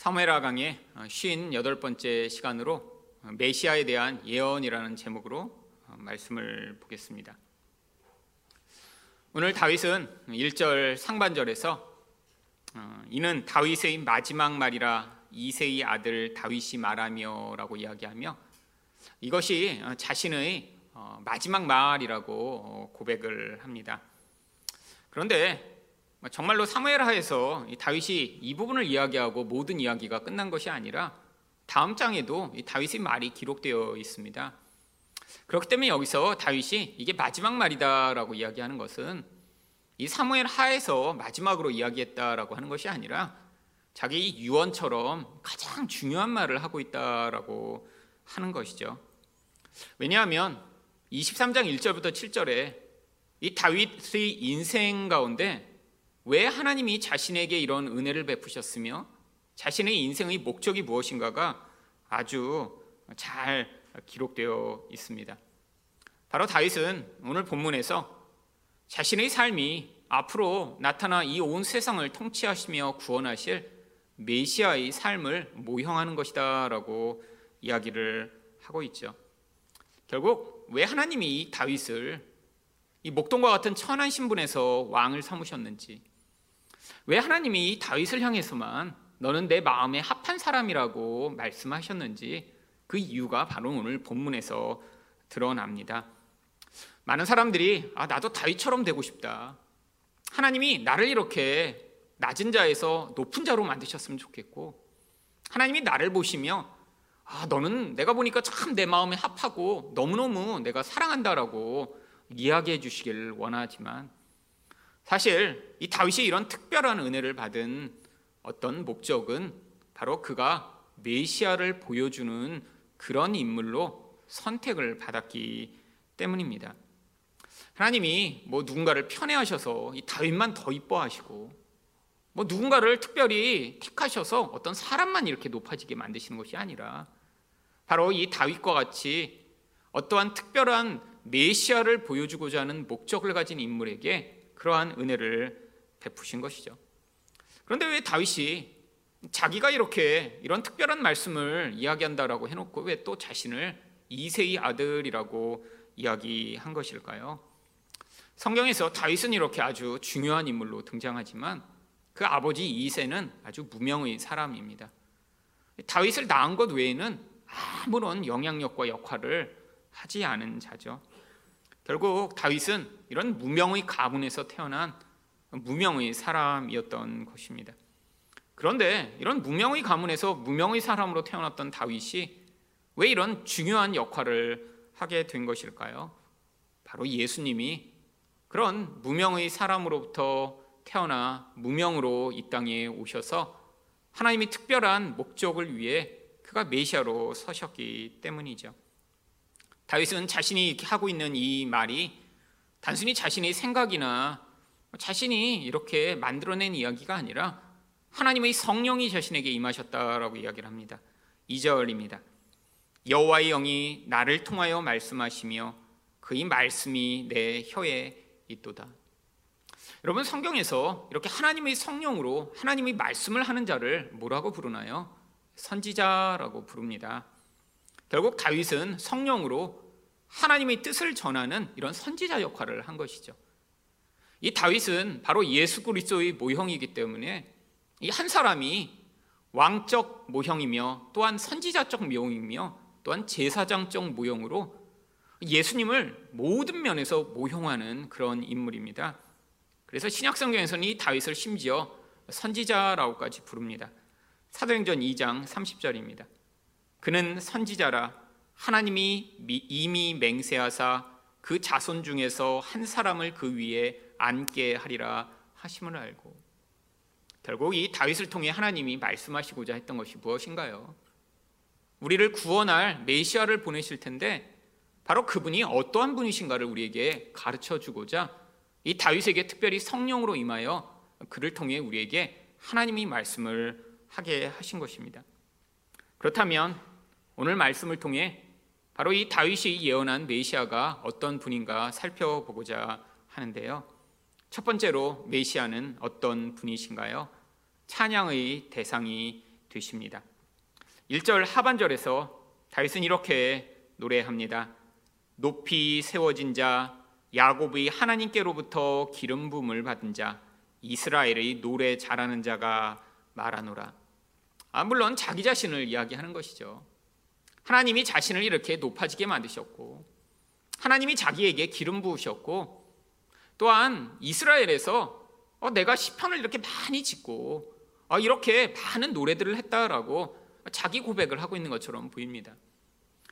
사무엘하 강의 58번째 시간으로 메시아에 대한 예언이라는 제목으로 말씀을 보겠습니다. 오늘 다윗은 1절 상반절에서 어, 이는 다윗의 마지막 말이라 이세의 아들 다윗이 말하며라고 이야기하며 이것이 자신의 어, 마지막 말이라고 고백을 합니다. 그런데 정말로 사무엘하에서 다윗이 이 부분을 이야기하고 모든 이야기가 끝난 것이 아니라 다음 장에도 다윗의 말이 기록되어 있습니다. 그렇기 때문에 여기서 다윗이 이게 마지막 말이다라고 이야기하는 것은 이 사무엘 하에서 마지막으로 이야기했다라고 하는 것이 아니라 자기 유언처럼 가장 중요한 말을 하고 있다라고 하는 것이죠. 왜냐하면 23장 1절부터 7절에 이 다윗의 인생 가운데 왜 하나님이 자신에게 이런 은혜를 베푸셨으며 자신의 인생의 목적이 무엇인가가 아주 잘 기록되어 있습니다. 바로 다윗은 오늘 본문에서 자신의 삶이 앞으로 나타나 이 온 세상을 통치하시며 구원하실 메시아의 삶을 모형하는 것이다라고 이야기를 하고 있죠. 결국 왜 하나님이 다윗을 이 목동과 같은 천한 신분에서 왕을 삼으셨는지 왜 하나님이 다윗을 향해서만 너는 내 마음에 합한 사람이라고 말씀하셨는지 그 이유가 바로 오늘 본문에서 드러납니다. 많은 사람들이 아 나도 다윗처럼 되고 싶다. 하나님이 나를 이렇게 낮은 자에서 높은 자로 만드셨으면 좋겠고 하나님이 나를 보시며 아 너는 내가 보니까 참 내 마음에 합하고 너무너무 내가 사랑한다라고 이야기해 주시기를 원하지만 사실 이 다윗이 이런 특별한 은혜를 받은 어떤 목적은 바로 그가 메시아를 보여주는 그런 인물로 선택을 받았기 때문입니다. 하나님이 뭐 누군가를 편애하셔서 이 다윗만 더 이뻐하시고 뭐 누군가를 특별히 택하셔서 어떤 사람만 이렇게 높아지게 만드시는 것이 아니라 바로 이 다윗과 같이 어떠한 특별한 메시아를 보여주고자 하는 목적을 가진 인물에게 그러한 은혜를 베푸신 것이죠. 그런데 왜 다윗이 자기가 이렇게 이런 특별한 말씀을 이야기한다라고 해놓고 왜 또 자신을 이세의 아들이라고 이야기한 것일까요? 성경에서 다윗은 이렇게 아주 중요한 인물로 등장하지만 그 아버지 이세는 아주 무명의 사람입니다. 다윗을 낳은 것 외에는 아무런 영향력과 역할을 하지 않은 자죠. 결국 다윗은 이런 무명의 가문에서 태어난 무명의 사람이었던 것입니다. 그런데 이런 무명의 가문에서 무명의 사람으로 태어났던 다윗이 왜 이런 중요한 역할을 하게 된 것일까요? 바로 예수님이 그런 무명의 사람으로부터 태어나 무명으로 이 땅에 오셔서 하나님이 특별한 목적을 위해 그가 메시아로 서셨기 때문이죠. 다윗은 자신이 하고 있는 이 말이 단순히 자신의 생각이나 자신이 이렇게 만들어낸 이야기가 아니라 하나님의 성령이 자신에게 임하셨다라고 이야기를 합니다. 2절입니다. 여호와의 영이 나를 통하여 말씀하시며 그의 말씀이 내 혀에 있도다. 여러분 성경에서 이렇게 하나님의 성령으로 하나님의 말씀을 하는 자를 뭐라고 부르나요? 선지자라고 부릅니다. 결국 다윗은 성령으로 하나님의 뜻을 전하는 이런 선지자 역할을 한 것이죠. 이 다윗은 바로 예수 그리스도의 모형이기 때문에 이 한 사람이 왕적 모형이며 또한 선지자적 모형이며 또한 제사장적 모형으로 예수님을 모든 면에서 모형하는 그런 인물입니다. 그래서 신약 성경에서는 이 다윗을 심지어 선지자라고까지 부릅니다. 사도행전 2장 30절입니다. 그는 선지자라 하나님이 이미 맹세하사 그 자손 중에서 한 사람을 그 위에 앉게 하리라 하심을 알고 결국 이 다윗을 통해 하나님이 말씀하시고자 했던 것이 무엇인가요? 우리를 구원할 메시아를 보내실 텐데 바로 그분이 어떠한 분이신가를 우리에게 가르쳐 주고자 이 다윗에게 특별히 성령으로 임하여 그를 통해 우리에게 하나님이 말씀을 하게 하신 것입니다. 그렇다면 오늘 말씀을 통해 바로 이 다윗이 예언한 메시아가 어떤 분인가 살펴보고자 하는데요. 첫 번째로 메시아는 어떤 분이신가요? 찬양의 대상이 되십니다. 1절 하반절에서 다윗은 이렇게 노래합니다. 높이 세워진 자 야곱의 하나님께로부터 기름 부음을 받은 자 이스라엘의 노래 잘하는 자가 말하노라. 아, 물론 자기 자신을 이야기하는 것이죠. 하나님이 자신을 이렇게 높아지게 만드셨고 하나님이 자기에게 기름 부으셨고 또한 이스라엘에서 어, 내가 시편을 이렇게 많이 짓고 어, 이렇게 많은 노래들을 했다라고 자기 고백을 하고 있는 것처럼 보입니다.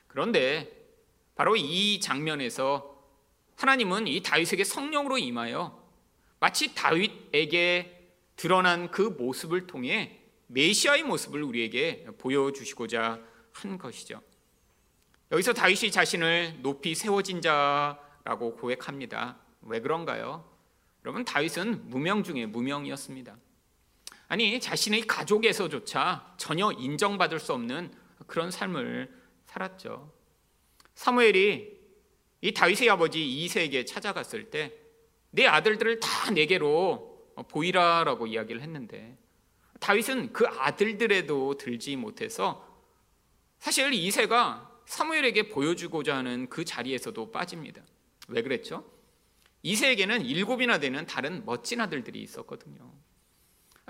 그런데 바로 이 장면에서 하나님은 이 다윗에게 성령으로 임하여 마치 다윗에게 드러난 그 모습을 통해 메시아의 모습을 우리에게 보여주시고자 한 것이죠. 여기서 다윗이 자신을 높이 세워진 자라고 고백합니다. 왜 그런가요? 여러분 다윗은 무명 중에 무명이었습니다. 아니 자신의 가족에서조차 전혀 인정받을 수 없는 그런 삶을 살았죠. 사무엘이 이 다윗의 아버지 이세에게 찾아갔을 때 내 아들들을 다 내게로 보이라라고 이야기를 했는데 다윗은 그 아들들에도 들지 못해서 사실 이세가 사무엘에게 보여주고자 하는 그 자리에서도 빠집니다. 왜 그랬죠? 이세에게는 일곱이나 되는 다른 멋진 아들들이 있었거든요.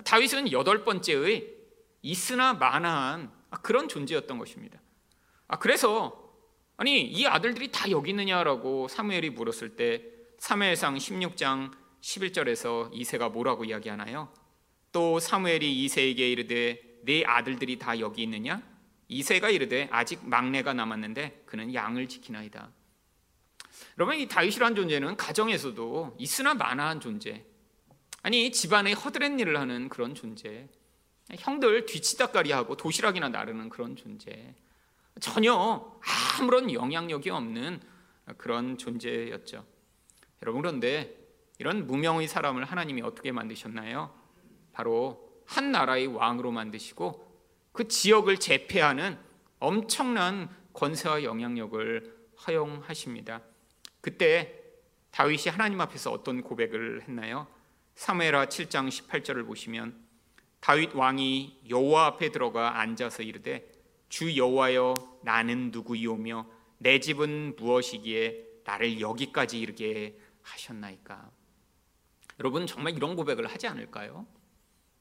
다윗은 여덟 번째의 있으나 마나한 그런 존재였던 것입니다. 아, 그래서 아니 이 아들들이 다 여기 있느냐라고 사무엘이 물었을 때 사무엘상 16장 11절에서 이세가 뭐라고 이야기하나요? 또 사무엘이 이세에게 이르되 네 아들들이 다 여기 있느냐? 이세가 이르되 아직 막내가 남았는데 그는 양을 지키나이다. 여러분 이 다윗이란 존재는 가정에서도 있으나 마나한 존재. 아니 집안에 허드렛 일을 하는 그런 존재. 형들 뒤치다까리하고 도시락이나 나르는 그런 존재. 전혀 아무런 영향력이 없는 그런 존재였죠. 여러분 그런데 이런 무명의 사람을 하나님이 어떻게 만드셨나요? 바로 한 나라의 왕으로 만드시고 그 지역을 제패하는 엄청난 권세와 영향력을 허용하십니다. 그때 다윗이 하나님 앞에서 어떤 고백을 했나요? 사무엘하 7장 18절을 보시면 다윗 왕이 여호와 앞에 들어가 앉아서 이르되 주 여호와여 나는 누구이오며 내 집은 무엇이기에 나를 여기까지 이르게 하셨나이까? 여러분 정말 이런 고백을 하지 않을까요?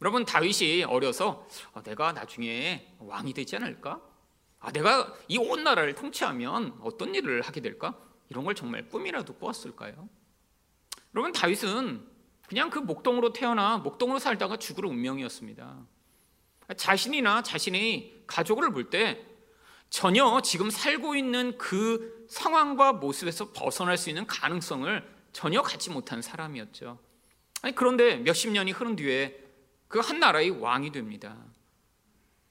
여러분 다윗이 어려서 아, 내가 나중에 왕이 되지 않을까? 아, 내가 이 온 나라를 통치하면 어떤 일을 하게 될까? 이런 걸 정말 꿈이라도 꾸었을까요? 여러분 다윗은 그냥 그 목동으로 태어나 목동으로 살다가 죽을 운명이었습니다. 자신이나 자신의 가족을 볼 때 전혀 지금 살고 있는 그 상황과 모습에서 벗어날 수 있는 가능성을 전혀 갖지 못한 사람이었죠. 아니 그런데 몇십 년이 흐른 뒤에 그 한 나라의 왕이 됩니다.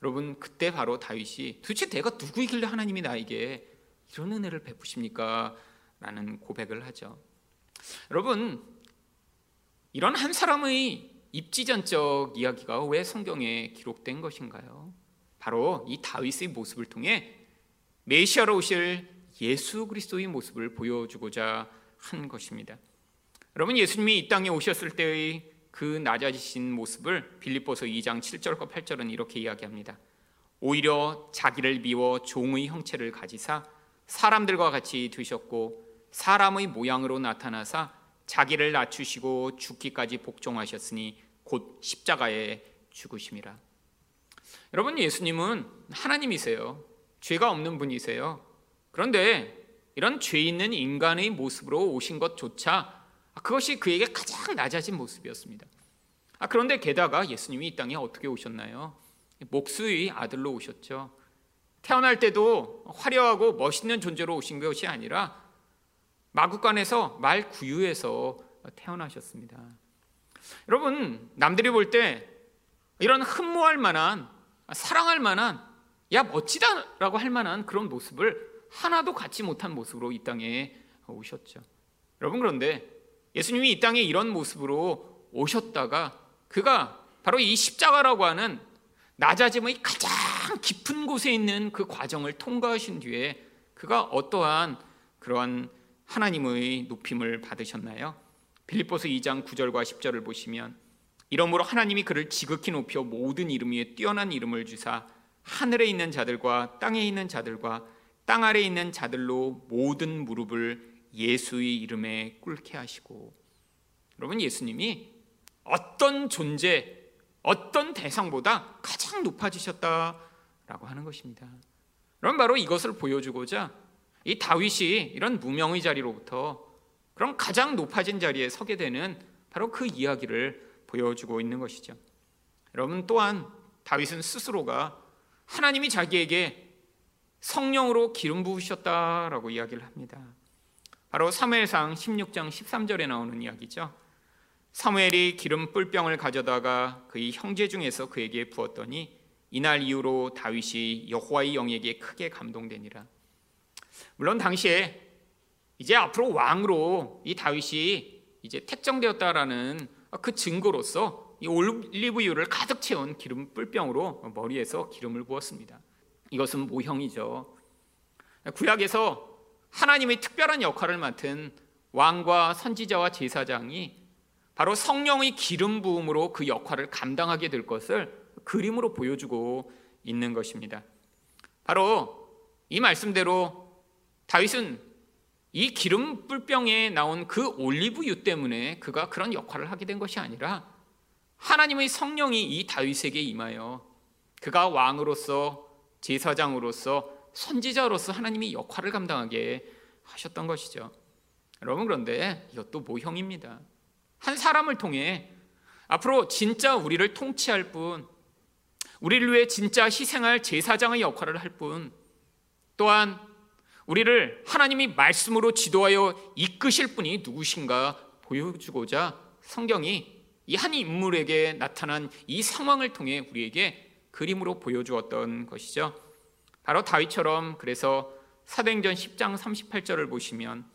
여러분 그때 바로 다윗이 도대체 내가 누구이길래 하나님이 나에게 이런 은혜를 베푸십니까? 라는 고백을 하죠. 여러분 이런 한 사람의 입지전적 이야기가 왜 성경에 기록된 것인가요? 바로 이 다윗의 모습을 통해 메시아로 오실 예수 그리스도의 모습을 보여주고자 한 것입니다. 여러분 예수님이 이 땅에 오셨을 때의 그 낮아지신 모습을 빌립보서 2장 7절과 8절은 이렇게 이야기합니다. 오히려 자기를 비워 종의 형체를 가지사 사람들과 같이 되셨고 사람의 모양으로 나타나사 자기를 낮추시고 죽기까지 복종하셨으니 곧 십자가에 죽으심이라. 여러분 예수님은 하나님이세요. 죄가 없는 분이세요. 그런데 이런 죄 있는 인간의 모습으로 오신 것조차 그것이 그에게 가장 낮아진 모습이었습니다. 아, 그런데 게다가 예수님이 이 땅에 어떻게 오셨나요? 목수의 아들로 오셨죠. 태어날 때도 화려하고 멋있는 존재로 오신 것이 아니라 마국간에서 말 구유에서 태어나셨습니다. 여러분 남들이 볼 때 이런 흠모할 만한 사랑할 만한 야 멋지다라고 할 만한 그런 모습을 하나도 갖지 못한 모습으로 이 땅에 오셨죠. 여러분 그런데 예수님이 이 땅에 이런 모습으로 오셨다가 그가 바로 이 십자가라고 하는 낮아짐의 가장 깊은 곳에 있는 그 과정을 통과하신 뒤에 그가 어떠한 그러한 하나님의 높임을 받으셨나요? 빌립보서 2장 9절과 10절을 보시면 이러므로 하나님이 그를 지극히 높여 모든 이름 위에 뛰어난 이름을 주사 하늘에 있는 자들과 땅에 있는 자들과 땅 아래에 있는 자들로 모든 무릎을 예수의 이름에 꿇게 하시고 여러분 예수님이 어떤 존재 어떤 대상보다 가장 높아지셨다라고 하는 것입니다. 그럼 바로 이것을 보여주고자 이 다윗이 이런 무명의 자리로부터 그런 가장 높아진 자리에 서게 되는 바로 그 이야기를 보여주고 있는 것이죠. 여러분 또한 다윗은 스스로가 하나님이 자기에게 성령으로 기름 부으셨다라고 이야기를 합니다. 바로 사무엘상 16장 13절에 나오는 이야기죠. 사무엘이 기름 뿔병을 가져다가 그의 형제 중에서 그에게 부었더니 이날 이후로 다윗이 여호와의 영에게 크게 감동되니라. 물론 당시에 이제 앞으로 왕으로 이 다윗이 이제 택정되었다라는 그 증거로서 이 올리브유를 가득 채운 기름 뿔병으로 머리에서 기름을 부었습니다. 이것은 모형이죠. 구약에서 하나님의 특별한 역할을 맡은 왕과 선지자와 제사장이 바로 성령의 기름 부음으로 그 역할을 감당하게 될 것을 그림으로 보여주고 있는 것입니다. 바로 이 말씀대로 다윗은 이 기름 뿔병에 나온 그 올리브유 때문에 그가 그런 역할을 하게 된 것이 아니라 하나님의 성령이 이 다윗에게 임하여 그가 왕으로서 제사장으로서 선지자로서 하나님이 역할을 감당하게 하셨던 것이죠. 여러분 그런데 이것도 모형입니다. 한 사람을 통해 앞으로 진짜 우리를 통치할 분, 우리를 위해 진짜 희생할 제사장의 역할을 할 분, 또한 우리를 하나님이 말씀으로 지도하여 이끄실 분이 누구신가 보여주고자 성경이 이 한 인물에게 나타난 이 상황을 통해 우리에게 그림으로 보여주었던 것이죠. 바로 다윗처럼 그래서 사도행전 10장 38절을 보시면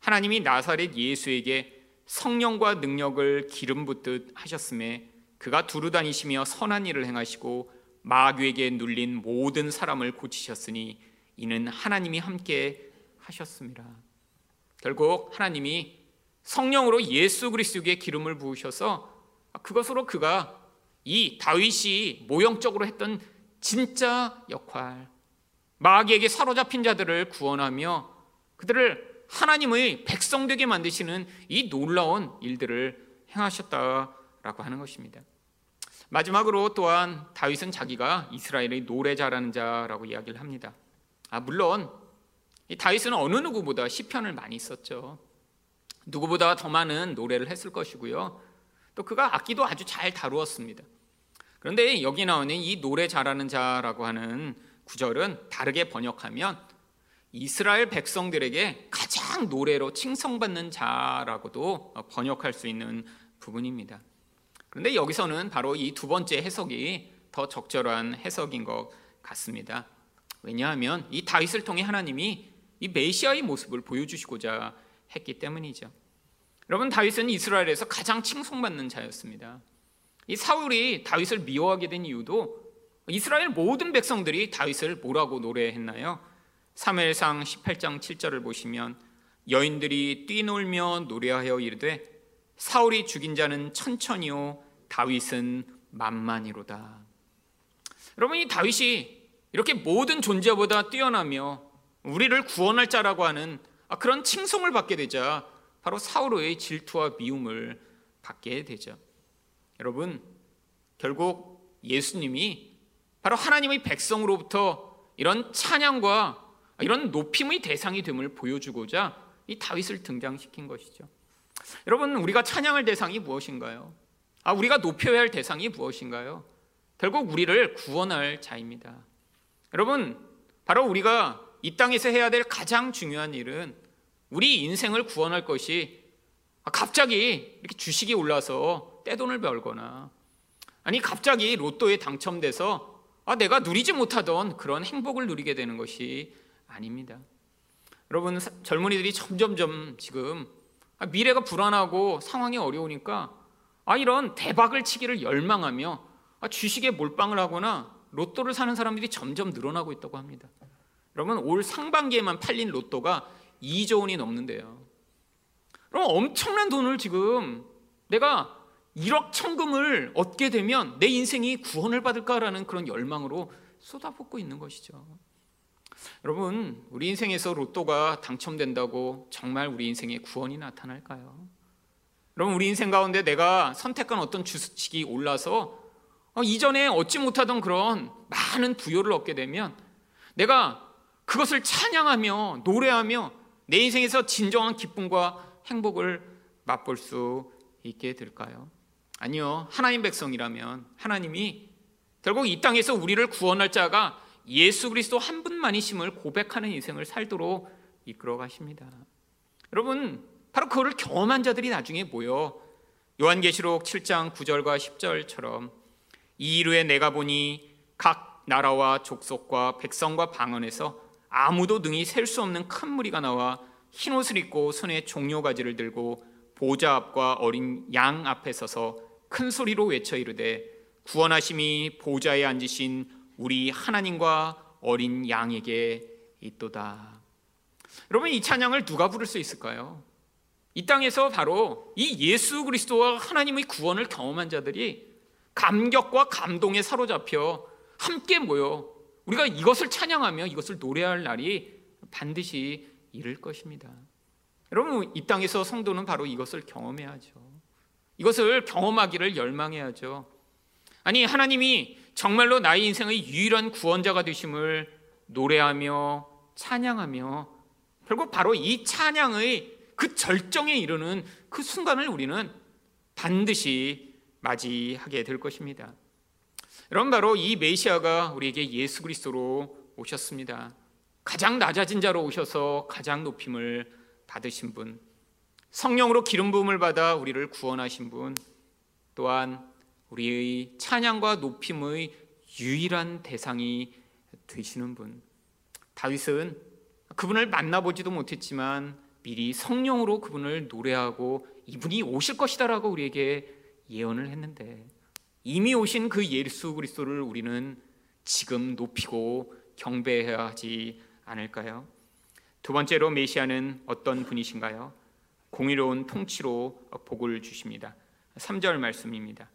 하나님이 나사렛 예수에게 성령과 능력을 기름 붓듯 하셨음에 그가 두루 다니시며 선한 일을 행하시고 마귀에게 눌린 모든 사람을 고치셨으니 이는 하나님이 함께 하셨습니다. 결국 하나님이 성령으로 예수 그리스도에게 기름을 부으셔서 그것으로 그가 이 다윗이 모형적으로 했던 진짜 역할, 마귀에게 사로잡힌 자들을 구원하며 그들을 하나님의 백성 되게 만드시는 이 놀라운 일들을 행하셨다라고 하는 것입니다. 마지막으로 또한 다윗은 자기가 이스라엘의 노래 잘하는 자라고 이야기를 합니다. 아 물론 이 다윗은 어느 누구보다 시편을 많이 썼죠. 누구보다 더 많은 노래를 했을 것이고요. 또 그가 악기도 아주 잘 다루었습니다. 그런데 여기 나오는 이 노래 잘하는 자라고 하는 구절은 다르게 번역하면 이스라엘 백성들에게 가장 노래로 칭송받는 자라고도 번역할 수 있는 부분입니다. 그런데 여기서는 바로 이 두 번째 해석이 더 적절한 해석인 것 같습니다. 왜냐하면 이 다윗을 통해 하나님이 이 메시아의 모습을 보여주시고자 했기 때문이죠. 여러분 다윗은 이스라엘에서 가장 칭송받는 자였습니다. 이 사울이 다윗을 미워하게 된 이유도 이스라엘 모든 백성들이 다윗을 뭐라고 노래했나요? 사무엘상 18장 7절을 보시면 여인들이 뛰놀며 노래하여 이르되 사울이 죽인 자는 천천히요 다윗은 만만이로다. 여러분 이 다윗이 이렇게 모든 존재보다 뛰어나며 우리를 구원할 자라고 하는 그런 칭송을 받게 되자 바로 사울의 질투와 미움을 받게 되죠. 여러분, 결국 예수님이 바로 하나님의 백성으로부터 이런 찬양과 이런 높임의 대상이 됨을 보여주고자 이 다윗을 등장시킨 것이죠. 여러분, 우리가 찬양할 대상이 무엇인가요? 아, 우리가 높여야 할 대상이 무엇인가요? 결국 우리를 구원할 자입니다. 여러분, 바로 우리가 이 땅에서 해야 될 가장 중요한 일은 우리 인생을 구원할 것이 갑자기 이렇게 주식이 올라서 떼돈을 벌거나 아니 갑자기 로또에 당첨돼서 아, 내가 누리지 못하던 그런 행복을 누리게 되는 것이 아닙니다. 여러분 젊은이들이 점점점 지금 아, 미래가 불안하고 상황이 어려우니까 아 이런 대박을 치기를 열망하며 아, 주식에 몰빵을 하거나 로또를 사는 사람들이 점점 늘어나고 있다고 합니다. 여러분 올 상반기에만 팔린 로또가 2조 원이 넘는데요. 그럼 엄청난 돈을 지금 내가 1억 천금을 얻게 되면 내 인생이 구원을 받을까라는 그런 열망으로 쏟아붓고 있는 것이죠. 여러분, 우리 인생에서 로또가 당첨된다고 정말 우리 인생에 구원이 나타날까요? 여러분, 우리 인생 가운데 내가 선택한 어떤 주식이 올라서 어, 이전에 얻지 못하던 그런 많은 부여를 얻게 되면 내가 그것을 찬양하며 노래하며 내 인생에서 진정한 기쁨과 행복을 맛볼 수 있게 될까요? 아니요. 하나님 백성이라면 하나님이 결국 이 땅에서 우리를 구원할 자가 예수 그리스도 한 분만이심을 고백하는 인생을 살도록 이끌어 가십니다. 여러분, 바로 그거를 경험한 자들이 나중에 모여 요한계시록 7장 9절과 10절처럼 이 이루에 내가 보니 각 나라와 족속과 백성과 방언에서 아무도 능히 셀 수 없는 큰 무리가 나와 흰 옷을 입고 손에 종려 가지를 들고 보좌 앞과 어린 양 앞에 서서 큰 소리로 외쳐 이르되 구원하심이 보좌에 앉으신 우리 하나님과 어린 양에게 있도다. 여러분 이 찬양을 누가 부를 수 있을까요? 이 땅에서 바로 이 예수 그리스도와 하나님의 구원을 경험한 자들이 감격과 감동에 사로잡혀 함께 모여 우리가 이것을 찬양하며 이것을 노래할 날이 반드시 이를 것입니다. 여러분 이 땅에서 성도는 바로 이것을 경험해야죠. 이것을 경험하기를 열망해야죠. 아니 하나님이 정말로 나의 인생의 유일한 구원자가 되심을 노래하며 찬양하며 결국 바로 이 찬양의 그 절정에 이르는 그 순간을 우리는 반드시 맞이하게 될 것입니다. 여러분 바로 이 메시아가 우리에게 예수 그리스도로 오셨습니다. 가장 낮아진 자로 오셔서 가장 높임을 받으신 분, 성령으로 기름 부음을 받아 우리를 구원하신 분, 또한 우리의 찬양과 높임의 유일한 대상이 되시는 분. 다윗은 그분을 만나보지도 못했지만 미리 성령으로 그분을 노래하고 이분이 오실 것이다라고 우리에게 예언을 했는데 이미 오신 그 예수 그리스도를 우리는 지금 높이고 경배해야 하지 않을까요? 두 번째로 메시아는 어떤 분이신가요? 공의로운 통치로 복을 주십니다. 3절 말씀입니다.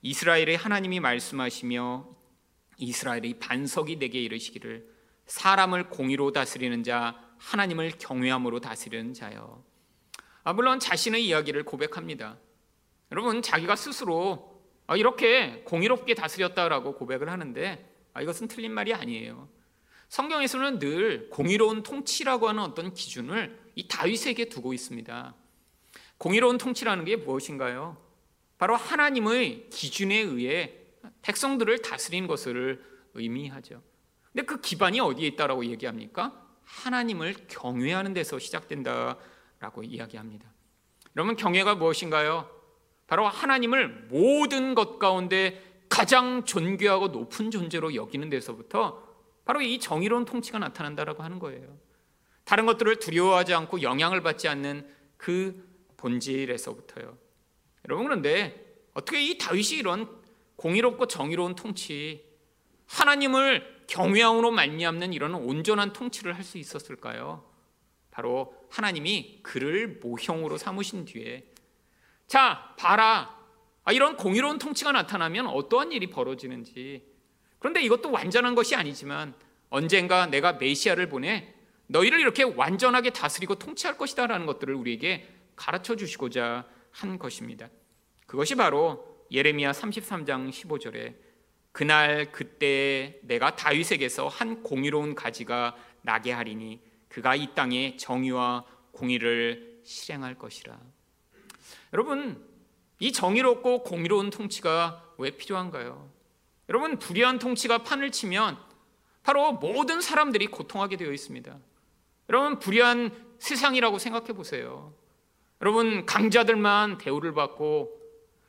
이스라엘의 하나님이 말씀하시며 이스라엘의 반석이 내게 이르시기를 사람을 공의로 다스리는 자 하나님을 경외함으로 다스리는 자요. 아, 물론 자신의 이야기를 고백합니다. 여러분 자기가 스스로 아, 이렇게 공의롭게 다스렸다라고 고백을 하는데 아, 이것은 틀린 말이 아니에요. 성경에서는 늘 공의로운 통치라고 하는 어떤 기준을 이 다윗에게 두고 있습니다. 공의로운 통치라는 게 무엇인가요? 바로 하나님의 기준에 의해 백성들을 다스린 것을 의미하죠. 근데 그 기반이 어디에 있다라고 얘기합니까? 하나님을 경외하는 데서 시작된다라고 이야기합니다. 여러분 경외가 무엇인가요? 바로 하나님을 모든 것 가운데 가장 존귀하고 높은 존재로 여기는 데서부터 바로 이 정의로운 통치가 나타난다라고 하는 거예요. 다른 것들을 두려워하지 않고 영향을 받지 않는 그 본질에서부터요. 여러분 그런데 어떻게 이 다윗이 이런 공의롭고 정의로운 통치, 하나님을 경외함으로 말미암는 이런 온전한 통치를 할 수 있었을까요? 바로 하나님이 그를 모형으로 삼으신 뒤에 자 봐라 아, 이런 공의로운 통치가 나타나면 어떠한 일이 벌어지는지 그런데 이것도 완전한 것이 아니지만 언젠가 내가 메시아를 보내 너희를 이렇게 완전하게 다스리고 통치할 것이다라는 것들을 우리에게 가르쳐 주시고자 한 것입니다. 그것이 바로 예레미야 33장 15절에 그날 그때 내가 다윗에게서 한 공의로운 가지가 나게 하리니 그가 이 땅에 정의와 공의를 실행할 것이라. 여러분, 이 정의롭고 공의로운 통치가 왜 필요한가요? 여러분, 불의한 통치가 판을 치면 바로 모든 사람들이 고통하게 되어 있습니다. 여러분, 불의한 세상이라고 생각해 보세요. 여러분, 강자들만 대우를 받고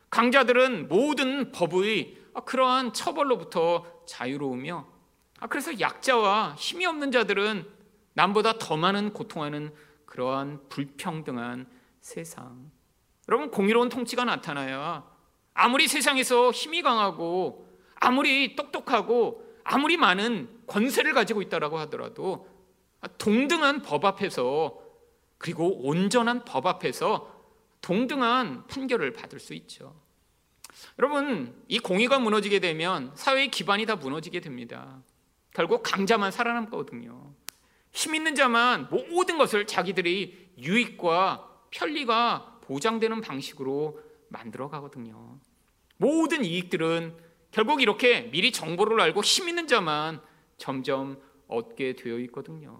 강자들은 모든 법의 그러한 처벌로부터 자유로우며 아, 그래서 약자와 힘이 없는 자들은 남보다 더 많은 고통하는 그러한 불평등한 세상. 여러분 공의로운 통치가 나타나야 아무리 세상에서 힘이 강하고 아무리 똑똑하고 아무리 많은 권세를 가지고 있다라고 하더라도 동등한 법 앞에서 그리고 온전한 법 앞에서 동등한 판결을 받을 수 있죠. 여러분, 이 공의가 무너지게 되면 사회의 기반이 다 무너지게 됩니다. 결국 강자만 살아남거든요. 힘 있는 자만 모든 것을 자기들의 유익과 편리가 보장되는 방식으로 만들어 가거든요. 모든 이익들은 결국 이렇게 미리 정보를 알고 힘 있는 자만 점점 얻게 되어 있거든요.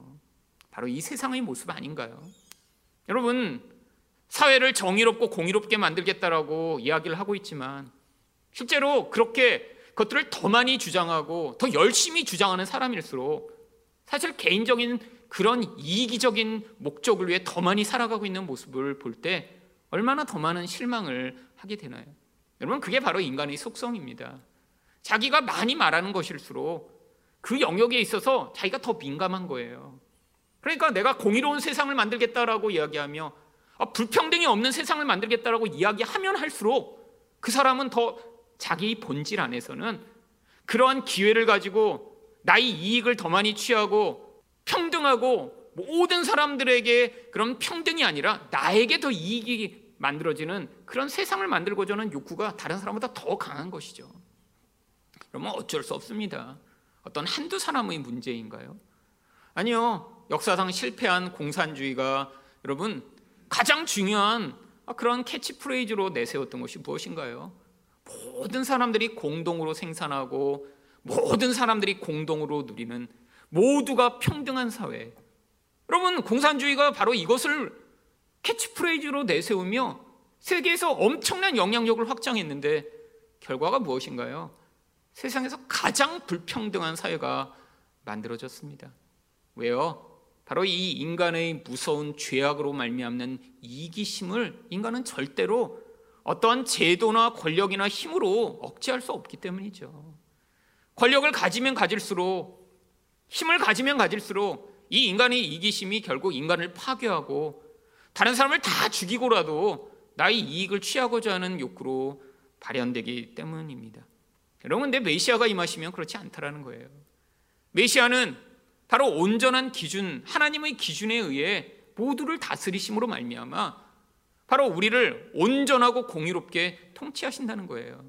바로 이 세상의 모습 아닌가요? 여러분, 사회를 정의롭고 공의롭게 만들겠다라고 이야기를 하고 있지만 실제로 그렇게 그것들을 더 많이 주장하고 더 열심히 주장하는 사람일수록 사실 개인적인 그런 이기적인 목적을 위해 더 많이 살아가고 있는 모습을 볼 때 얼마나 더 많은 실망을 하게 되나요? 여러분, 그게 바로 인간의 속성입니다. 자기가 많이 말하는 것일수록 그 영역에 있어서 자기가 더 민감한 거예요. 그러니까 내가 공의로운 세상을 만들겠다라고 이야기하며 아, 불평등이 없는 세상을 만들겠다라고 이야기하면 할수록 그 사람은 더 자기 본질 안에서는 그러한 기회를 가지고 나의 이익을 더 많이 취하고 평등하고 모든 사람들에게 그런 평등이 아니라 나에게 더 이익이 만들어지는 그런 세상을 만들고자 하는 욕구가 다른 사람보다 더 강한 것이죠. 그러면 어쩔 수 없습니다. 어떤 한두 사람의 문제인가요? 아니요. 역사상 실패한 공산주의가 여러분 가장 중요한 그런 캐치프레이즈로 내세웠던 것이 무엇인가요? 모든 사람들이 공동으로 생산하고 모든 사람들이 공동으로 누리는 모두가 평등한 사회. 여러분, 공산주의가 바로 이것을 캐치프레이즈로 내세우며 세계에서 엄청난 영향력을 확장했는데 결과가 무엇인가요? 세상에서 가장 불평등한 사회가 만들어졌습니다. 왜요? 바로 이 인간의 무서운 죄악으로 말미암는 이기심을 인간은 절대로 어떠한 제도나 권력이나 힘으로 억제할 수 없기 때문이죠. 권력을 가지면 가질수록 힘을 가지면 가질수록 이 인간의 이기심이 결국 인간을 파괴하고 다른 사람을 다 죽이고라도 나의 이익을 취하고자 하는 욕구로 발현되기 때문입니다. 여러분, 근데 메시아가 임하시면 그렇지 않다라는 거예요. 메시아는 바로 온전한 기준, 하나님의 기준에 의해 모두를 다스리심으로 말미암아 바로 우리를 온전하고 공의롭게 통치하신다는 거예요.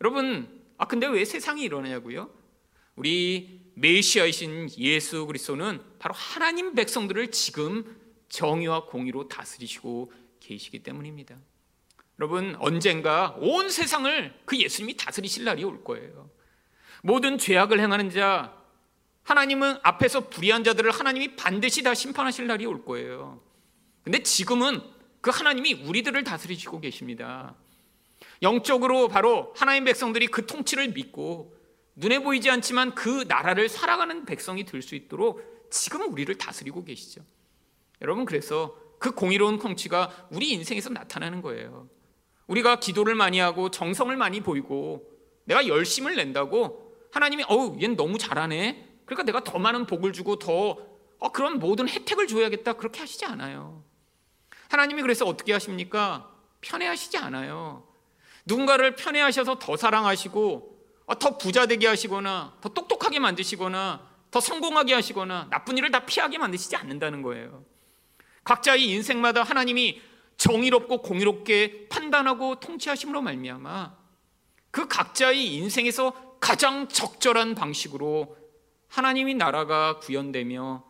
여러분, 아 근데 왜 세상이 이러냐고요? 우리 메시아이신 예수 그리스도는 바로 하나님 백성들을 지금 정의와 공의로 다스리시고 계시기 때문입니다. 여러분, 언젠가 온 세상을 그 예수님이 다스리실 날이 올 거예요. 모든 죄악을 행하는 자, 하나님은 앞에서 불의한 자들을 하나님이 반드시 다 심판하실 날이 올 거예요. 근데 지금은 그 하나님이 우리들을 다스리시고 계십니다. 영적으로 바로 하나님 백성들이 그 통치를 믿고 눈에 보이지 않지만 그 나라를 살아가는 백성이 될 수 있도록 지금 우리를 다스리고 계시죠. 여러분 그래서 그 공의로운 통치가 우리 인생에서 나타나는 거예요. 우리가 기도를 많이 하고 정성을 많이 보이고 내가 열심을 낸다고 하나님이 어우 얘는 너무 잘하네. 그러니까 내가 더 많은 복을 주고 더 어, 그런 모든 혜택을 줘야겠다 그렇게 하시지 않아요. 하나님이 그래서 어떻게 하십니까? 편애하시지 않아요. 누군가를 편애하셔서 더 사랑하시고 어, 더 부자 되게 하시거나 더 똑똑하게 만드시거나 더 성공하게 하시거나 나쁜 일을 다 피하게 만드시지 않는다는 거예요. 각자의 인생마다 하나님이 정의롭고 공의롭게 판단하고 통치하심으로 말미암아 그 각자의 인생에서 가장 적절한 방식으로 하나님이 나라가 구현되며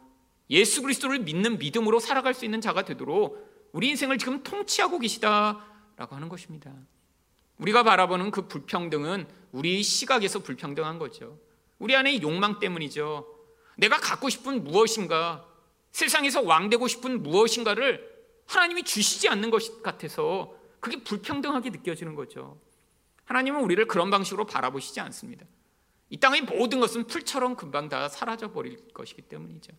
예수 그리스도를 믿는 믿음으로 살아갈 수 있는 자가 되도록 우리 인생을 지금 통치하고 계시다라고 하는 것입니다. 우리가 바라보는 그 불평등은 우리 시각에서 불평등한 거죠. 우리 안의 욕망 때문이죠. 내가 갖고 싶은 무엇인가, 세상에서 왕되고 싶은 무엇인가를 하나님이 주시지 않는 것 같아서 그게 불평등하게 느껴지는 거죠. 하나님은 우리를 그런 방식으로 바라보시지 않습니다. 이 땅의 모든 것은 풀처럼 금방 다 사라져 버릴 것이기 때문이죠.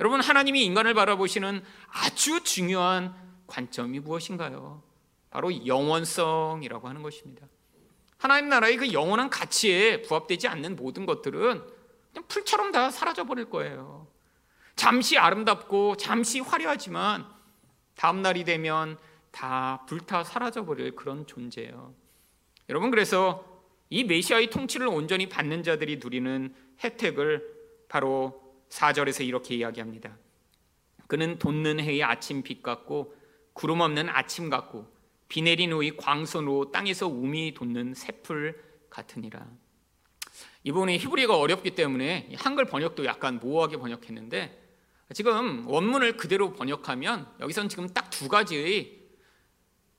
여러분 하나님이 인간을 바라보시는 아주 중요한 관점이 무엇인가요? 바로 영원성이라고 하는 것입니다. 하나님 나라의 그 영원한 가치에 부합되지 않는 모든 것들은 그냥 풀처럼 다 사라져 버릴 거예요. 잠시 아름답고 잠시 화려하지만 다음 날이 되면 다 불타 사라져 버릴 그런 존재예요. 여러분 그래서 이 메시아의 통치를 온전히 받는 자들이 누리는 혜택을 바로 4절에서 이렇게 이야기합니다. 그는 돋는 해의 아침 빛 같고 구름 없는 아침 같고 비 내린 후의 광선으로 땅에서 우미 돋는 새풀 같으니라. 이 부분이 히브리가 어렵기 때문에 한글 번역도 약간 모호하게 번역했는데 지금 원문을 그대로 번역하면 여기선 지금 딱 두 가지의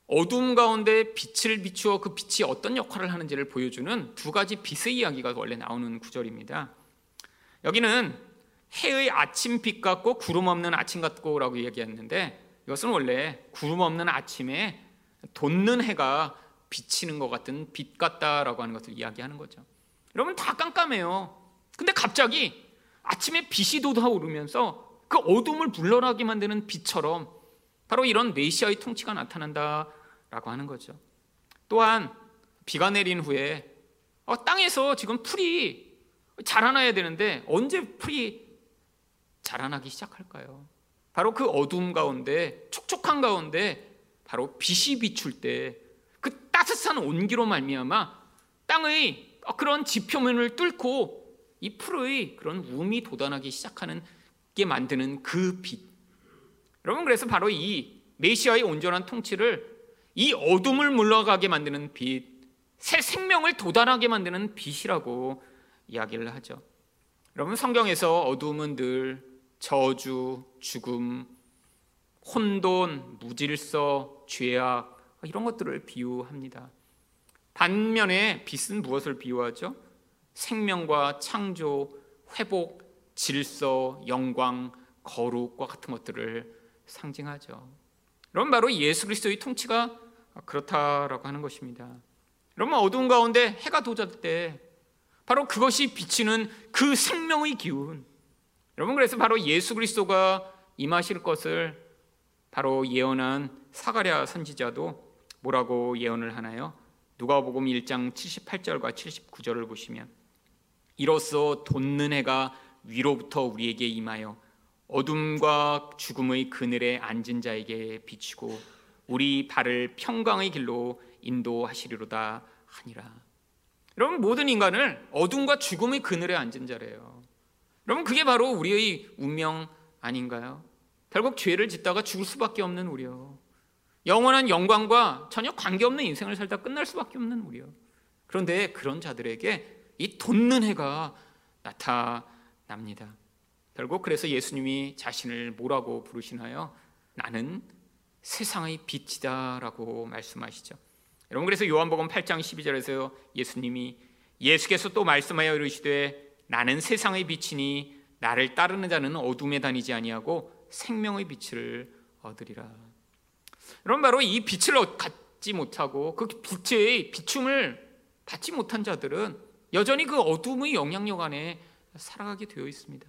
어둠 가운데 빛을 비추어 그 빛이 어떤 역할을 하는지를 보여주는 두 가지 빛의 이야기가 원래 나오는 구절입니다. 여기는 해의 아침 빛 같고 구름 없는 아침 같고라고 얘기했는데 이것은 원래 구름 없는 아침에 돋는 해가 비치는 것 같은 빛 같다라고 하는 것을 이야기하는 거죠. 여러분 다 깜깜해요. 근데 갑자기 아침에 빛이 돋아오르면서 그 어둠을 물러나게 만드는 빛처럼 바로 이런 메시아의 통치가 나타난다 라고 하는 거죠. 또한 비가 내린 후에 어, 땅에서 지금 풀이 자라나야 되는데 언제 풀이 자라나기 시작할까요? 바로 그 어둠 가운데 촉촉한 가운데 바로 빛이 비출 때 그 따뜻한 온기로 말미암아 땅의 그런 지표면을 뚫고 이 풀의 그런 움이 돋아나기 시작하는 게 만드는 그 빛. 여러분 그래서 바로 이 메시아의 온전한 통치를 이 어둠을 물러가게 만드는 빛, 새 생명을 도달하게 만드는 빛이라고 이야기를 하죠. 여러분 성경에서 어둠은 늘 저주, 죽음, 혼돈, 무질서, 죄악 이런 것들을 비유합니다. 반면에 빛은 무엇을 비유하죠? 생명과 창조, 회복, 질서, 영광, 거룩과 같은 것들을 상징하죠. 여러분 바로 예수 그리스도의 통치가 그렇다라고 하는 것입니다. 여러분 어두운 가운데 해가 도졌을 때 바로 그것이 비치는 그 생명의 기운. 여러분 그래서 바로 예수 그리스도가 임하실 것을 바로 예언한 사가랴 선지자도 뭐라고 예언을 하나요? 누가복음 1장 78절과 79절을 보시면 이로써 돋는 해가 위로부터 우리에게 임하여 어둠과 죽음의 그늘에 앉은 자에게 비치고 우리 발을 평강의 길로 인도하시리로다 하니라. 여러분 모든 인간을 어둠과 죽음의 그늘에 앉은 자래요. 여러분 그게 바로 우리의 운명 아닌가요? 결국 죄를 짓다가 죽을 수밖에 없는 우리요. 영원한 영광과 전혀 관계없는 인생을 살다 끝날 수밖에 없는 우리요. 그런데 그런 자들에게 이 돋는 해가 나타납니다. 결국 그래서 예수님이 자신을 뭐라고 부르시나요? 나는 세상의 빛이다라고 말씀하시죠. 여러분 그래서 요한복음 8장 12절에서 예수님이 예수께서 또 말씀하여 이르시되 나는 세상의 빛이니 나를 따르는 자는 어둠에 다니지 아니하고 생명의 빛을 얻으리라. 여러분 바로 이 빛을 갖지 못하고 그 빛의 비춤을 받지 못한 자들은 여전히 그 어둠의 영향력 안에 살아가게 되어 있습니다.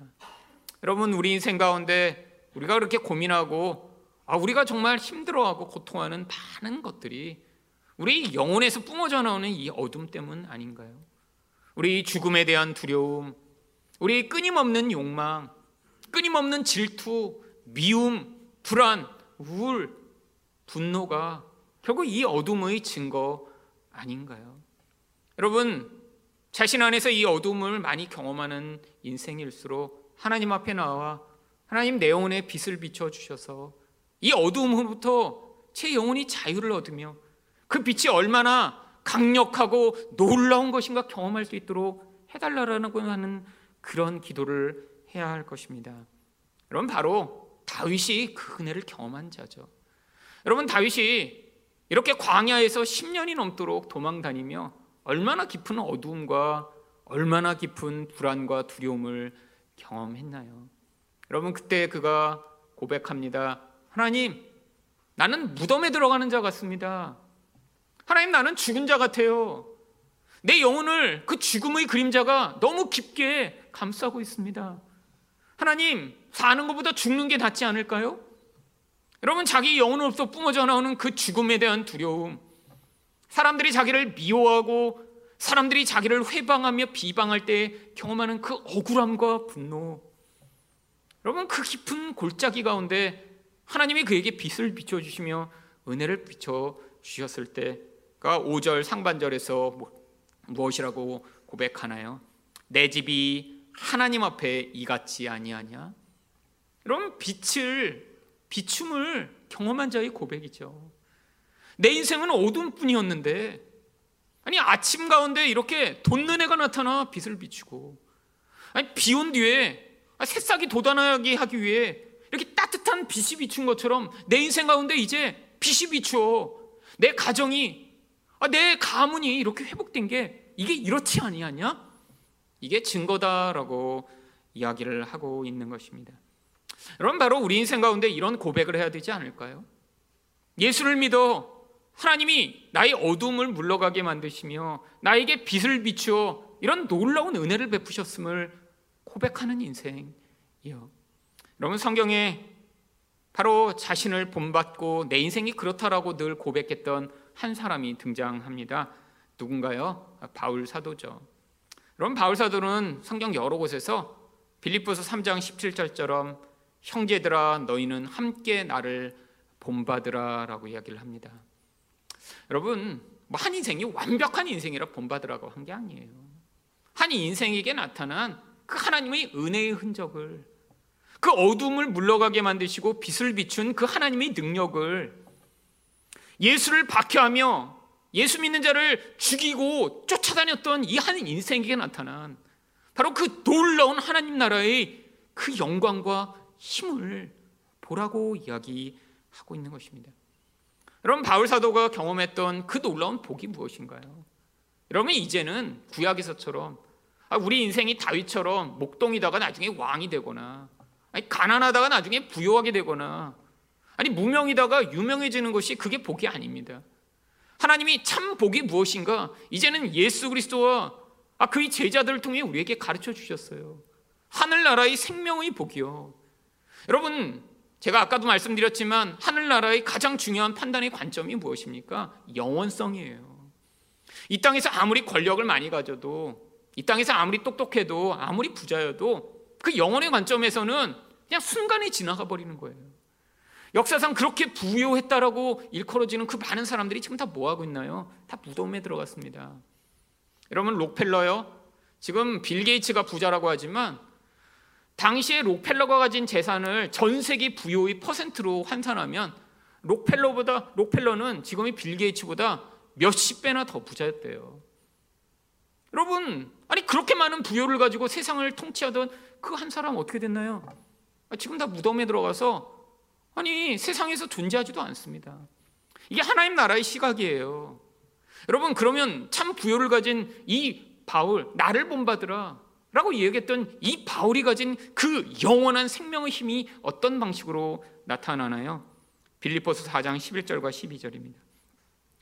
여러분 우리 인생 가운데 우리가 그렇게 고민하고 아 우리가 정말 힘들어하고 고통하는 많은 것들이 우리 영혼에서 뿜어져 나오는 이 어둠 때문 아닌가요? 우리 죽음에 대한 두려움, 우리 끊임없는 욕망, 끊임없는 질투, 미움, 불안, 우울, 분노가 결국 이 어둠의 증거 아닌가요? 여러분 자신 안에서 이 어둠을 많이 경험하는 인생일수록 하나님 앞에 나와 하나님 내 영혼에 빛을 비춰 주셔서 이 어둠으로부터 제 영혼이 자유를 얻으며 그 빛이 얼마나 강력하고 놀라운 것인가 경험할 수 있도록 해달라고 하는 그런 기도를 해야 할 것입니다. 여러분 바로 다윗이 그 은혜를 경험한 자죠. 여러분 다윗이 이렇게 광야에서 10년이 넘도록 도망 다니며 얼마나 깊은 어두움과 얼마나 깊은 불안과 두려움을 경험했나요? 여러분 그때 그가 고백합니다. 하나님, 나는 무덤에 들어가는 자 같습니다. 하나님, 나는 죽은 자 같아요. 내 영혼을 그 죽음의 그림자가 너무 깊게 감싸고 있습니다. 하나님, 사는 것보다 죽는 게 낫지 않을까요? 여러분, 자기 영혼으로부터 뿜어져 나오는 그 죽음에 대한 두려움, 사람들이 자기를 미워하고 사람들이 자기를 회방하며 비방할 때 경험하는 그 억울함과 분노. 여러분 그 깊은 골짜기 가운데 하나님이 그에게 빛을 비춰 주시며 은혜를 비춰 주셨을 때가 5절 상반절에서 뭐, 무엇이라고 고백하나요? 내 집이 하나님 앞에 이같지 아니하냐? 여러분 빛을 비춤을 경험한 자의 고백이죠. 내 인생은 어둠뿐이었는데 아니 아침 가운데 이렇게 돋는 해가 나타나 빛을 비추고 아니 비 온 뒤에 새싹이 돋아나게 하기 위해 이렇게 따뜻한 빛이 비춘 것처럼 내 인생 가운데 이제 빛이 비추어 내 가정이 아, 내 가문이 이렇게 회복된 게 이게 이렇지 아니하냐? 이게 증거다라고 이야기를 하고 있는 것입니다. 여러분 바로 우리 인생 가운데 이런 고백을 해야 되지 않을까요? 예수를 믿어 하나님이 나의 어둠을 물러가게 만드시며 나에게 빛을 비추어 이런 놀라운 은혜를 베푸셨음을 고백하는 인생이요. 여러분 성경에 바로 자신을 본받고 내 인생이 그렇다라고 늘 고백했던 한 사람이 등장합니다. 누군가요? 바울 사도죠. 여러분 바울 사도는 성경 여러 곳에서 빌립보서 3장 17절처럼 형제들아 너희는 함께 나를 본받으라라고 이야기를 합니다. 여러분 뭐 한 인생이 완벽한 인생이라 본받으라고 한 게 아니에요. 한 인생에게 나타난 그 하나님의 은혜의 흔적을 그 어둠을 물러가게 만드시고 빛을 비춘 그 하나님의 능력을 예수를 박해하며 예수 믿는 자를 죽이고 쫓아다녔던 이 한 인생에게 나타난 바로 그 놀라운 하나님 나라의 그 영광과 힘을 보라고 이야기하고 있는 것입니다. 여러분 바울 사도가 경험했던 그 놀라운 복이 무엇인가요? 여러분 이제는 구약에서처럼 아, 우리 인생이 다윗처럼 목동이다가 나중에 왕이 되거나 아니, 가난하다가 나중에 부유하게 되거나 아니 무명이다가 유명해지는 것이 그게 복이 아닙니다. 하나님이 참 복이 무엇인가? 이제는 예수 그리스도와 아, 그의 제자들을 통해 우리에게 가르쳐 주셨어요. 하늘나라의 생명의 복이요. 여러분, 제가 아까도 말씀드렸지만 하늘나라의 가장 중요한 판단의 관점이 무엇입니까? 영원성이에요. 이 땅에서 아무리 권력을 많이 가져도 이 땅에서 아무리 똑똑해도 아무리 부자여도 그 영혼의 관점에서는 그냥 순간에 지나가 버리는 거예요. 역사상 그렇게 부유했다라고 일컬어지는 그 많은 사람들이 지금 다 뭐 하고 있나요? 다 무덤에 들어갔습니다. 여러분 록펠러요. 지금 빌 게이츠가 부자라고 하지만 당시에 록펠러가 가진 재산을 전 세계 부유의 퍼센트로 환산하면 록펠러보다 록펠러는 지금의 빌 게이츠보다 몇십 배나 더 부자였대요. 여러분, 아니 그렇게 많은 부여를 가지고 세상을 통치하던 그 한 사람 어떻게 됐나요? 아, 지금 다 무덤에 들어가서 아니 세상에서 존재하지도 않습니다. 이게 하나님 나라의 시각이에요. 여러분 그러면 참 부여를 가진 이 바울 나를 본받으라 라고 얘기했던 이 바울이 가진 그 영원한 생명의 힘이 어떤 방식으로 나타나나요? 빌립보서 4장 11절과 12절입니다.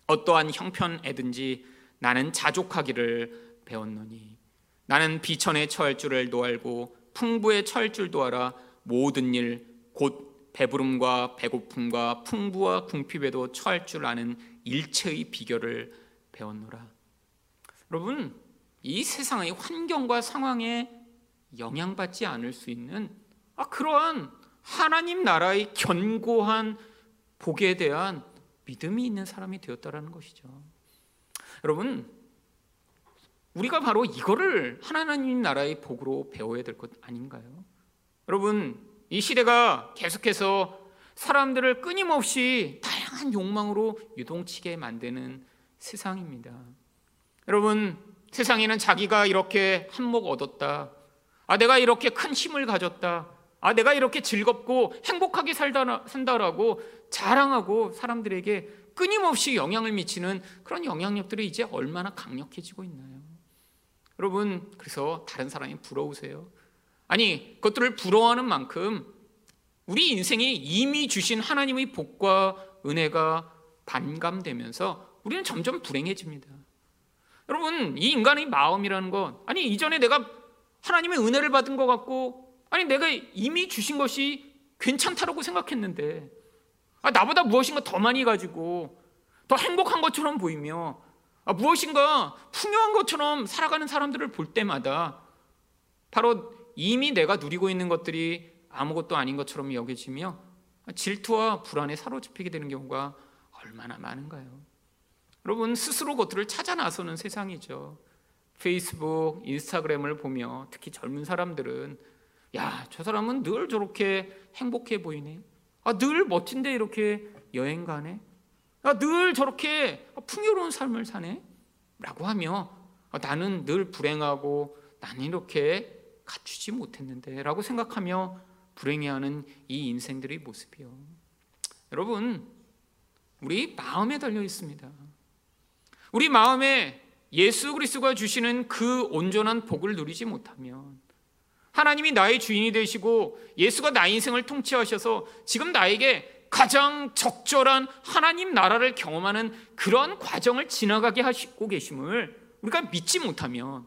어떠한 형편에든지 나는 자족하기를 배웠노니 나는 비천에 처할 줄을 노알고 풍부에 처할 줄도 알아 모든 일 곧 배부름과 배고픔과 풍부와 궁핍에도 처할 줄 아는 일체의 비결을 배웠노라. 여러분 이 세상의 환경과 상황에 영향받지 않을 수 있는 아, 그러한 하나님 나라의 견고한 복에 대한 믿음이 있는 사람이 되었다라는 것이죠. 여러분, 우리가 바로 이거를 하나님 나라의 복으로 배워야 될 것 아닌가요? 여러분, 이 시대가 계속해서 사람들을 끊임없이 다양한 욕망으로 유동치게 만드는 세상입니다. 여러분, 세상에는 자기가 이렇게 한몫 얻었다. 아, 내가 이렇게 큰 힘을 가졌다. 아, 내가 이렇게 즐겁고 행복하게 살다, 산다라고 자랑하고 사람들에게 끊임없이 영향을 미치는 그런 영향력들이 이제 얼마나 강력해지고 있나요? 여러분, 그래서 다른 사람이 부러우세요? 아니, 그것들을 부러워하는 만큼 우리 인생이 이미 주신 하나님의 복과 은혜가 반감되면서 우리는 점점 불행해집니다. 여러분, 이 인간의 마음이라는 건 아니 이전에 내가 하나님의 은혜를 받은 것 같고 아니 내가 이미 주신 것이 괜찮다라고 생각했는데 아, 나보다 무엇인가 더 많이 가지고 더 행복한 것처럼 보이며 아, 무엇인가 풍요한 것처럼 살아가는 사람들을 볼 때마다 바로 이미 내가 누리고 있는 것들이 아무것도 아닌 것처럼 여겨지며 질투와 불안에 사로잡히게 되는 경우가 얼마나 많은가요? 여러분 스스로 것들을 찾아 나서는 세상이죠. 페이스북, 인스타그램을 보며 특히 젊은 사람들은 야, 저 사람은 늘 저렇게 행복해 보이네. 아, 늘 멋진데 이렇게 여행 가네. 아, 늘 저렇게 풍요로운 삶을 사네? 라고 하며 아, 나는 늘 불행하고 나는 이렇게 갖추지 못했는데 라고 생각하며 불행해하는 이 인생들의 모습이요. 여러분, 우리 마음에 달려 있습니다. 우리 마음에 예수 그리스도가 주시는 그 온전한 복을 누리지 못하면 하나님이 나의 주인이 되시고 예수가 나의 인생을 통치하셔서 지금 나에게 가장 적절한 하나님 나라를 경험하는 그런 과정을 지나가게 하시고 계심을 우리가 믿지 못하면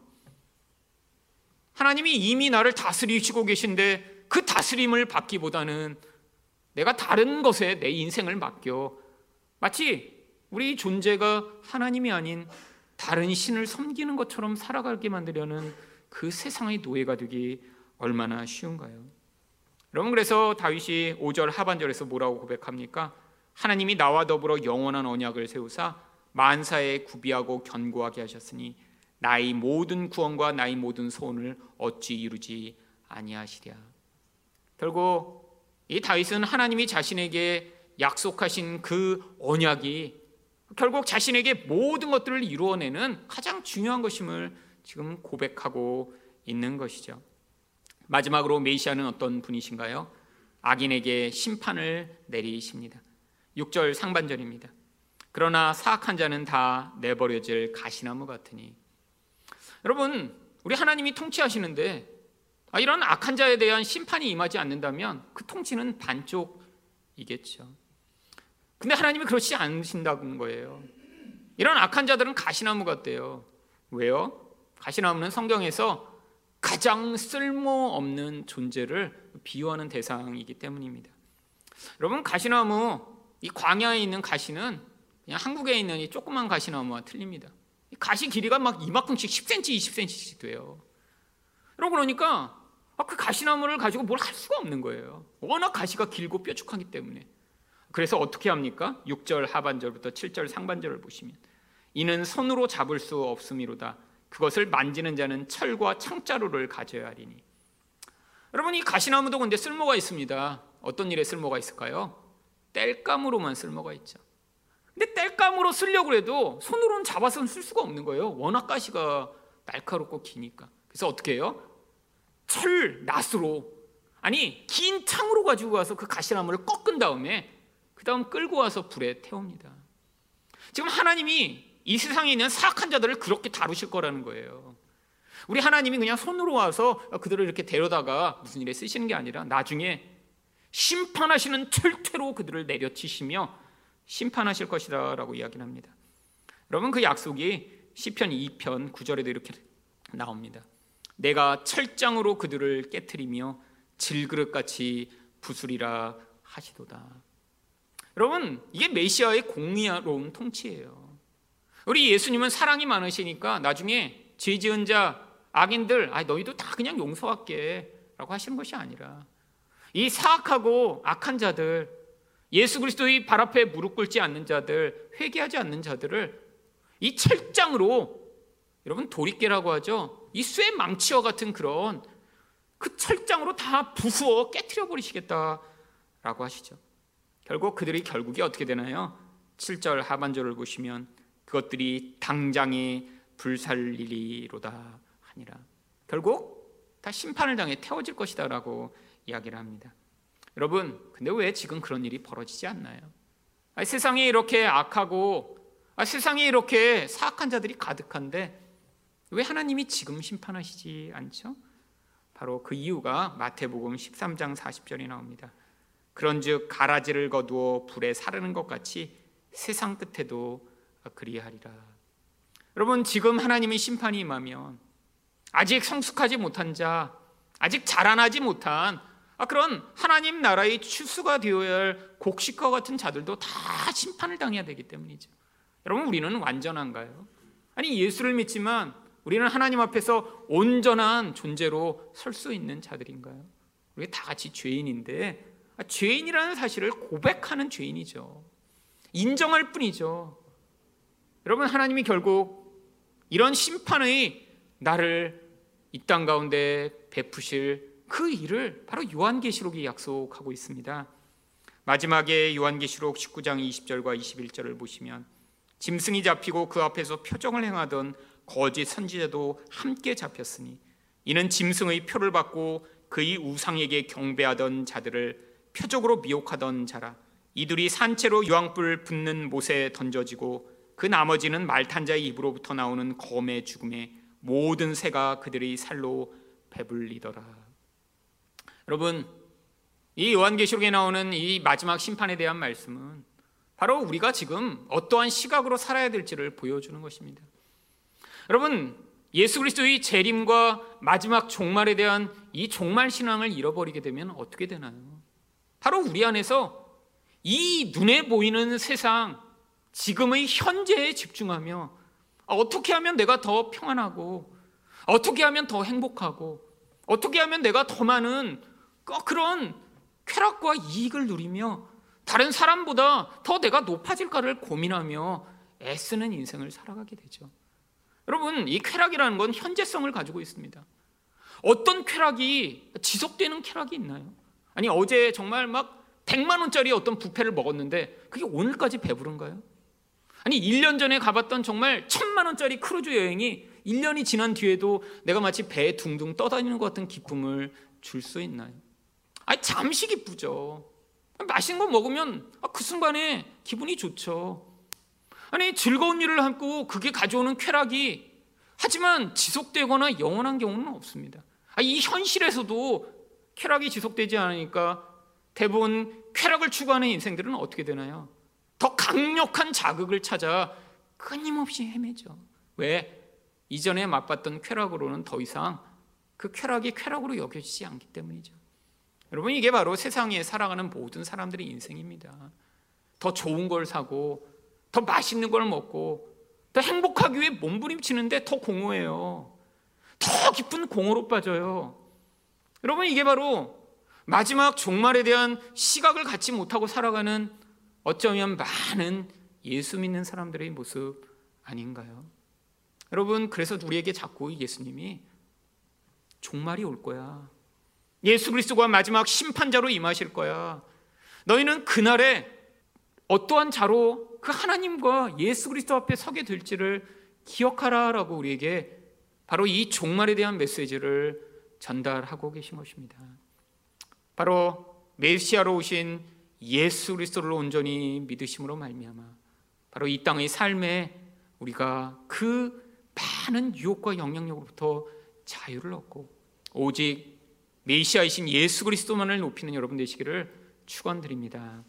하나님이 이미 나를 다스리시고 계신데 그 다스림을 받기보다는 내가 다른 것에 내 인생을 맡겨 마치 우리 존재가 하나님이 아닌 다른 신을 섬기는 것처럼 살아가게 만들려는 그 세상의 노예가 되기 얼마나 쉬운가요? 여러분 그래서 다윗이 5절 하반절에서 뭐라고 고백합니까? 하나님이 나와 더불어 영원한 언약을 세우사 만사에 구비하고 견고하게 하셨으니 나의 모든 구원과 나의 모든 소원을 어찌 이루지 아니하시랴. 결국 이 다윗은 하나님이 자신에게 약속하신 그 언약이 결국 자신에게 모든 것들을 이루어내는 가장 중요한 것임을 지금 고백하고 있는 것이죠. 마지막으로 메시아는 어떤 분이신가요? 악인에게 심판을 내리십니다. 6절 상반절입니다. 그러나 사악한 자는 다 내버려질 가시나무 같으니 여러분 우리 하나님이 통치하시는데 아, 이런 악한 자에 대한 심판이 임하지 않는다면 그 통치는 반쪽이겠죠. 근데 하나님이 그렇지 않으신다는 거예요. 이런 악한 자들은 가시나무 같대요. 왜요? 가시나무는 성경에서 가장 쓸모없는 존재를 비유하는 대상이기 때문입니다. 여러분 가시나무 이 광야에 있는 가시는 그냥 한국에 있는 이 조그만 가시나무와 틀립니다. 가시 길이가 막 이만큼씩 10cm, 20cm씩 돼요. 여러분 그러니까 아, 그 가시나무를 가지고 뭘 할 수가 없는 거예요. 워낙 가시가 길고 뾰족하기 때문에. 그래서 어떻게 합니까? 6절 하반절부터 7절 상반절을 보시면 이는 손으로 잡을 수 없음이로다. 그것을 만지는 자는 철과 창자루를 가져야 하리니. 여러분 이 가시나무도 근데 쓸모가 있습니다. 어떤 일에 쓸모가 있을까요? 땔감으로만 쓸모가 있죠. 근데 땔감으로 쓰려고 해도 손으로는 잡아서는 쓸 수가 없는 거예요. 워낙 가시가 날카롭고 기니까. 그래서 어떻게 해요? 철 낫으로 아니 긴 창으로 가지고 가서 그 가시나무를 꺾은 다음에 그 다음 끌고 와서 불에 태웁니다. 지금 하나님이 이 세상에 있는 사악한 자들을 그렇게 다루실 거라는 거예요. 우리 하나님이 그냥 손으로 와서 그들을 이렇게 데려다가 무슨 일에 쓰시는 게 아니라 나중에 심판하시는 철퇴로 그들을 내려치시며 심판하실 것이다라고 이야기를 합니다. 여러분 그 약속이 시편 2편 9절에도 이렇게 나옵니다. 내가 철장으로 그들을 깨뜨리며 질그릇같이 부수리라 하시도다. 여러분 이게 메시아의 공의로운 통치예요. 우리 예수님은 사랑이 많으시니까 나중에 죄 지은 자 악인들 아 너희도 다 그냥 용서할게 라고 하시는 것이 아니라 이 사악하고 악한 자들 예수 그리스도의 발 앞에 무릎 꿇지 않는 자들 회개하지 않는 자들을 이 철장으로 여러분 도리깨라고 하죠 이 쇠 망치와 같은 그런 그 철장으로 다 부수어 깨뜨려 버리시겠다라고 하시죠 결국 그들이 결국이 어떻게 되나요? 7절 하반절을 보시면 그것들이 당장에 불살리리로다 하니라. 결국 다 심판을 당해 태워질 것이다라고 이야기를 합니다. 여러분, 근데 왜 지금 그런 일이 벌어지지 않나요? 아 세상에 이렇게 악하고 아 세상에 이렇게 사악한 자들이 가득한데 왜 하나님이 지금 심판하시지 않죠? 바로 그 이유가 마태복음 13장 40절이 나옵니다. 그런즉 가라지를 거두어 불에 사르는 것 같이 세상 끝에도 그리하리라. 여러분 지금 하나님의 심판이 임하면 아직 성숙하지 못한 자, 아직 자라나지 못한 아, 그런 하나님 나라의 추수가 되어야 할 곡식과 같은 자들도 다 심판을 당해야 되기 때문이죠. 여러분 우리는 완전한가요? 아니 예수를 믿지만 우리는 하나님 앞에서 온전한 존재로 설 수 있는 자들인가요? 우리 다 같이 죄인인데 아, 죄인이라는 사실을 고백하는 죄인이죠. 인정할 뿐이죠. 여러분 하나님이 결국 이런 심판의 나를 이 땅 가운데 베푸실 그 일을 바로 요한계시록이 약속하고 있습니다. 마지막에 요한계시록 19장 20절과 21절을 보시면 짐승이 잡히고 그 앞에서 표정을 행하던 거짓 선지자도 함께 잡혔으니 이는 짐승의 표를 받고 그의 우상에게 경배하던 자들을 표적으로 미혹하던 자라 이들이 산채로 유황불 붙는 못에 던져지고 그 나머지는 말탄 자의 입으로부터 나오는 검의 죽음에 모든 새가 그들의 살로 배불리더라. 여러분, 이 요한계시록에 나오는 이 마지막 심판에 대한 말씀은 바로 우리가 지금 어떠한 시각으로 살아야 될지를 보여주는 것입니다. 여러분, 예수 그리스도의 재림과 마지막 종말에 대한 이 종말 신앙을 잃어버리게 되면 어떻게 되나요? 바로 우리 안에서 이 눈에 보이는 세상, 지금의 현재에 집중하며 어떻게 하면 내가 더 평안하고 어떻게 하면 더 행복하고 어떻게 하면 내가 더 많은 그런 쾌락과 이익을 누리며 다른 사람보다 더 내가 높아질까를 고민하며 애쓰는 인생을 살아가게 되죠. 여러분, 이 쾌락이라는 건 현재성을 가지고 있습니다. 어떤 쾌락이 지속되는 쾌락이 있나요? 아니, 어제 정말 막 100만 원짜리 어떤 부페를 먹었는데 그게 오늘까지 배부른가요? 아니 1년 전에 가봤던 정말 천만 원짜리 크루즈 여행이 1년이 지난 뒤에도 내가 마치 배에 둥둥 떠다니는 것 같은 기쁨을 줄 수 있나요? 아니 잠시 기쁘죠. 맛있는 거 먹으면 아, 그 순간에 기분이 좋죠. 아니 즐거운 일을 하고 그게 가져오는 쾌락이 하지만 지속되거나 영원한 경우는 없습니다. 아, 이 현실에서도 쾌락이 지속되지 않으니까 대부분 쾌락을 추구하는 인생들은 어떻게 되나요? 더 강력한 자극을 찾아 끊임없이 헤매죠. 왜? 이전에 맛봤던 쾌락으로는 더 이상 그 쾌락이 쾌락으로 여겨지지 않기 때문이죠. 여러분 이게 바로 세상에 살아가는 모든 사람들의 인생입니다. 더 좋은 걸 사고 더 맛있는 걸 먹고 더 행복하기 위해 몸부림치는데 더 공허해요. 더 깊은 공허로 빠져요. 여러분 이게 바로 마지막 종말에 대한 시각을 갖지 못하고 살아가는 어쩌면 많은 예수 믿는 사람들의 모습 아닌가요? 여러분, 그래서 우리에게 자꾸 예수님이 종말이 올 거야. 예수 그리스도가 마지막 심판자로 임하실 거야. 너희는 그날에 어떠한 자로 그 하나님과 예수 그리스도 앞에 서게 될지를 기억하라라고 우리에게 바로 이 종말에 대한 메시지를 전달하고 계신 것입니다. 바로 메시아로 오신 예수 그리스도를 온전히 믿으심으로 말미암아 바로 이 땅의 삶에 우리가 그 많은 유혹과 영향력으로부터 자유를 얻고 오직 메시아이신 예수 그리스도만을 높이는 여러분 되시기를 축원드립니다.